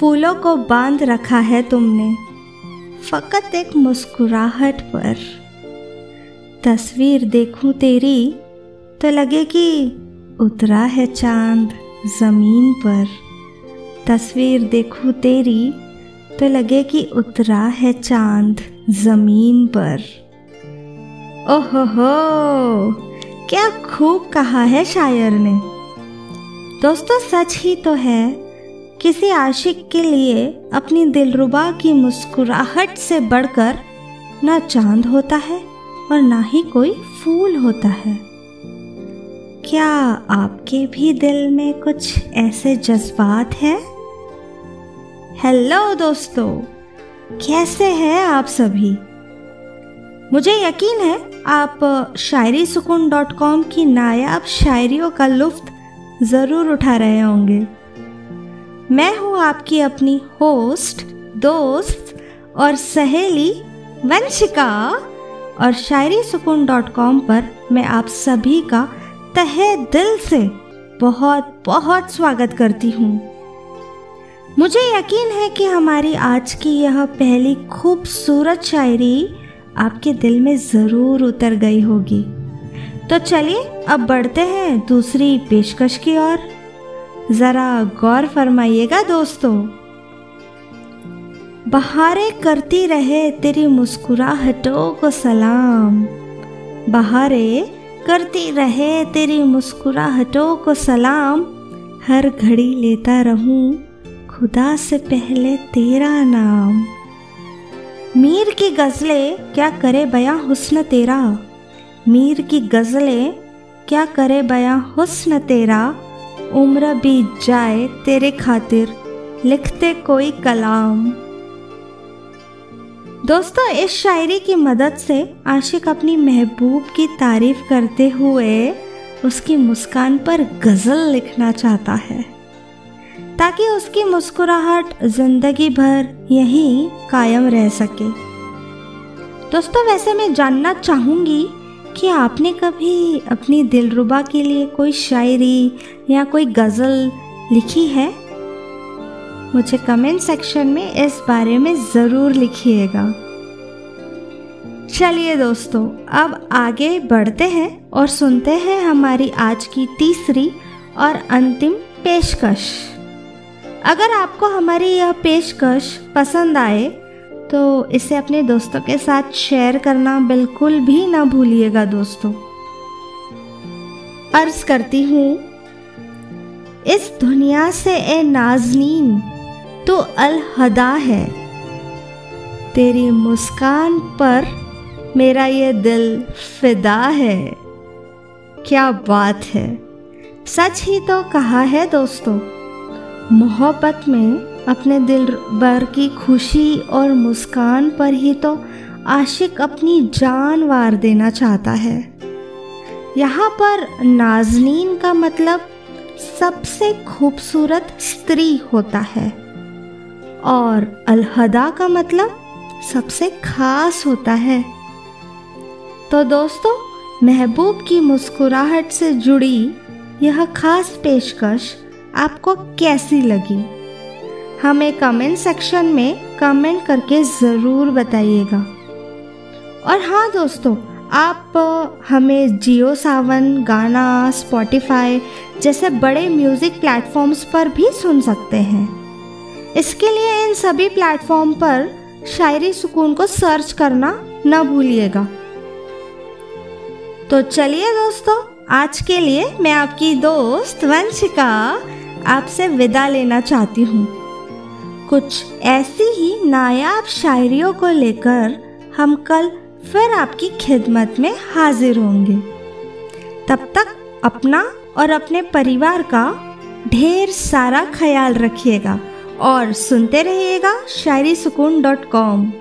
फूलों को बाँध रखा है तुमने। फकत एक मुस्कुराहट पर। तस्वीर देखूँ तेरी तो लगे कि उतरा है चाँद ज़मीन पर। तस्वीर देखूँ तेरी तो लगे कि उतरा है चाँद ज़मीन पर। ओहो हो क्या खूब कहा है शायर ने। दोस्तों, सच ही तो है। किसी आशिक के लिए अपनी दिलरुबा की मुस्कुराहट से बढ़कर ना चाँद होता है और ना ही कोई फूल होता है। क्या आपके भी दिल में कुछ ऐसे जज्बात हैं? हेलो दोस्तों। कैसे हैं आप सभी? मुझे यकीन है आप शायरी सुकून डॉट कॉम की नायाब शायरियों का लुफ्त ज़रूर उठा रहे होंगे। मैं हूँ आपकी अपनी होस्ट, दोस्त और सहेली वंशिका। और शायरी सुकून डॉट कॉम पर मैं आप सभी का तहे दिल से बहुत बहुत स्वागत करती हूँ। मुझे यकीन है कि हमारी आज की यह पहली खूबसूरत शायरी आपके दिल में ज़रूर उतर गई होगी। तो चलिए, अब बढ़ते हैं दूसरी पेशकश की ओर। ज़रा गौर फरमाइएगा दोस्तों। बहारें करती रहे तेरी मुस्कुराहटों को सलाम। बहारें करती रहे तेरी मुस्कुराहटों को सलाम। हर घड़ी लेता रहूँ खुदा से पहले तेरा नाम। मीर की गज़लें क्या करे बयां हुस्न तेरा? मीर की गज़लें क्या करे बयां हुस्न तेरा? उम्र बीत जाए तेरे खातिर, लिखते कोई कलाम। दोस्तों, इस शायरी की मदद से आशिक अपनी महबूब की तारीफ़ करते हुए उसकी मुस्कान पर गज़ल लिखना चाहता है, ताकि उसकी मुस्कुराहट ज़िंदगी भर यहीं कायम रह सके। दोस्तों, वैसे मैं जानना चाहूँगी कि आपने कभी अपनी दिलरुबा के लिए कोई शायरी या कोई गज़ल लिखी है? मुझे कमेंट सेक्शन में इस बारे में ज़रूर लिखिएगा। चलिए दोस्तों, अब आगे बढ़ते हैं और सुनते हैं हमारी आज की तीसरी और अंतिम पेशकश। अगर आपको हमारी यह पेशकश पसंद आए तो इसे अपने दोस्तों के साथ शेयर करना बिल्कुल भी ना भूलिएगा दोस्तों। अर्ज़ करती हूँ, इस दुनिया से ए नाजनीन तो अलहदा है। तेरी मुस्कान पर मेरा ये दिल फिदा है। क्या बात है। सच ही तो कहा है दोस्तों, मोहब्बत में अपने दिल भर की खुशी और मुस्कान पर ही तो आशिक अपनी जान वार देना चाहता है। यहाँ पर नाजनीन का मतलब सबसे खूबसूरत स्त्री होता है और अलहदा का मतलब सबसे खास होता है। तो दोस्तों, महबूब की मुस्कुराहट से जुड़ी यह खास पेशकश आपको कैसी लगी? हमें कमेंट सेक्शन में कमेंट करके ज़रूर बताइएगा। और हाँ दोस्तों, आप हमें जियो सावन, गाना स्पॉटिफाई जैसे बड़े म्यूज़िक प्लेटफॉर्म्स पर भी सुन सकते हैं। इसके लिए इन सभी प्लेटफॉर्म पर शायरी सुकून को सर्च करना न भूलिएगा। तो चलिए दोस्तों, आज के लिए मैं आपकी दोस्त वंशिका आपसे विदा लेना चाहती हूँ। कुछ ऐसी ही नायाब शायरियों को लेकर हम कल फिर आपकी खिदमत में हाजिर होंगे। तब तक अपना और अपने परिवार का ढेर सारा ख्याल रखिएगा और सुनते रहिएगा शायरी सुकून डॉट कॉम।